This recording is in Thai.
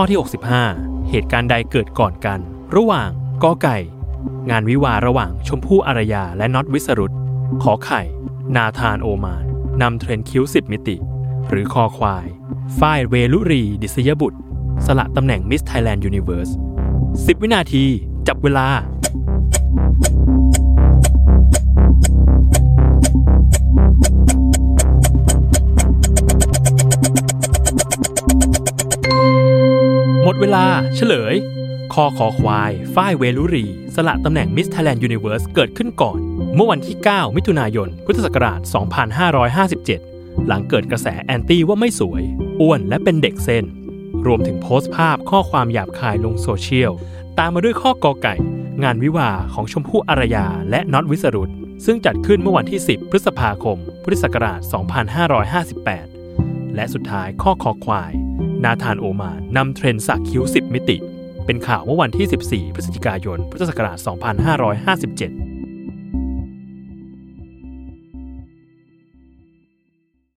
ข้อที่ 65 เหตุการณ์ใดเกิดก่อนกัน ระหว่างกอไก่ งานวิวาระหว่างชมพู่อารยาและน็อตวิสรุตขอไข่ นาธานโอมานนำเทรนด์คิ้วสิบมิติ หรือคอควาย ฝ้ายเวลุรี ดิศยบุตร สละตำแหน่งมิสไทยแลนด์ยูนิเวิร์ส10 วินาที จับเวลา เวลาเฉลยคือคอควาย ฝ้ายเวลุรี สละตำแหน่งมิสไทยแลนด์ยูนิเว r ร์สเกิดขึ้นก่อน เมื่อวันที่ 9 มิถุนายน พุทธศักราช 2557 หลังเกิดกระแสแอนตี้ว่าไม่สวย อ้วนและเป็นเด็กเส้นรวมถึงโพสต์ภาพข้อความหยาบคายลงโซเชียล ตามมาด้วยข้อกอไก่ งานวิวาของชมพู่อารยาและน็อตวิสรุตซึ่งจัดขึ้นเมื่อวันที่ 10 พฤษภาคม พุทธศักราช 2558 และสุดท้ายข้อคอควาย นาธานโอมานนำเทรนสักคิ้ว 10 มิติ เป็นข่าวเมื่อวันที่ 14 พฤศจิกายน พุทธศักราช 2557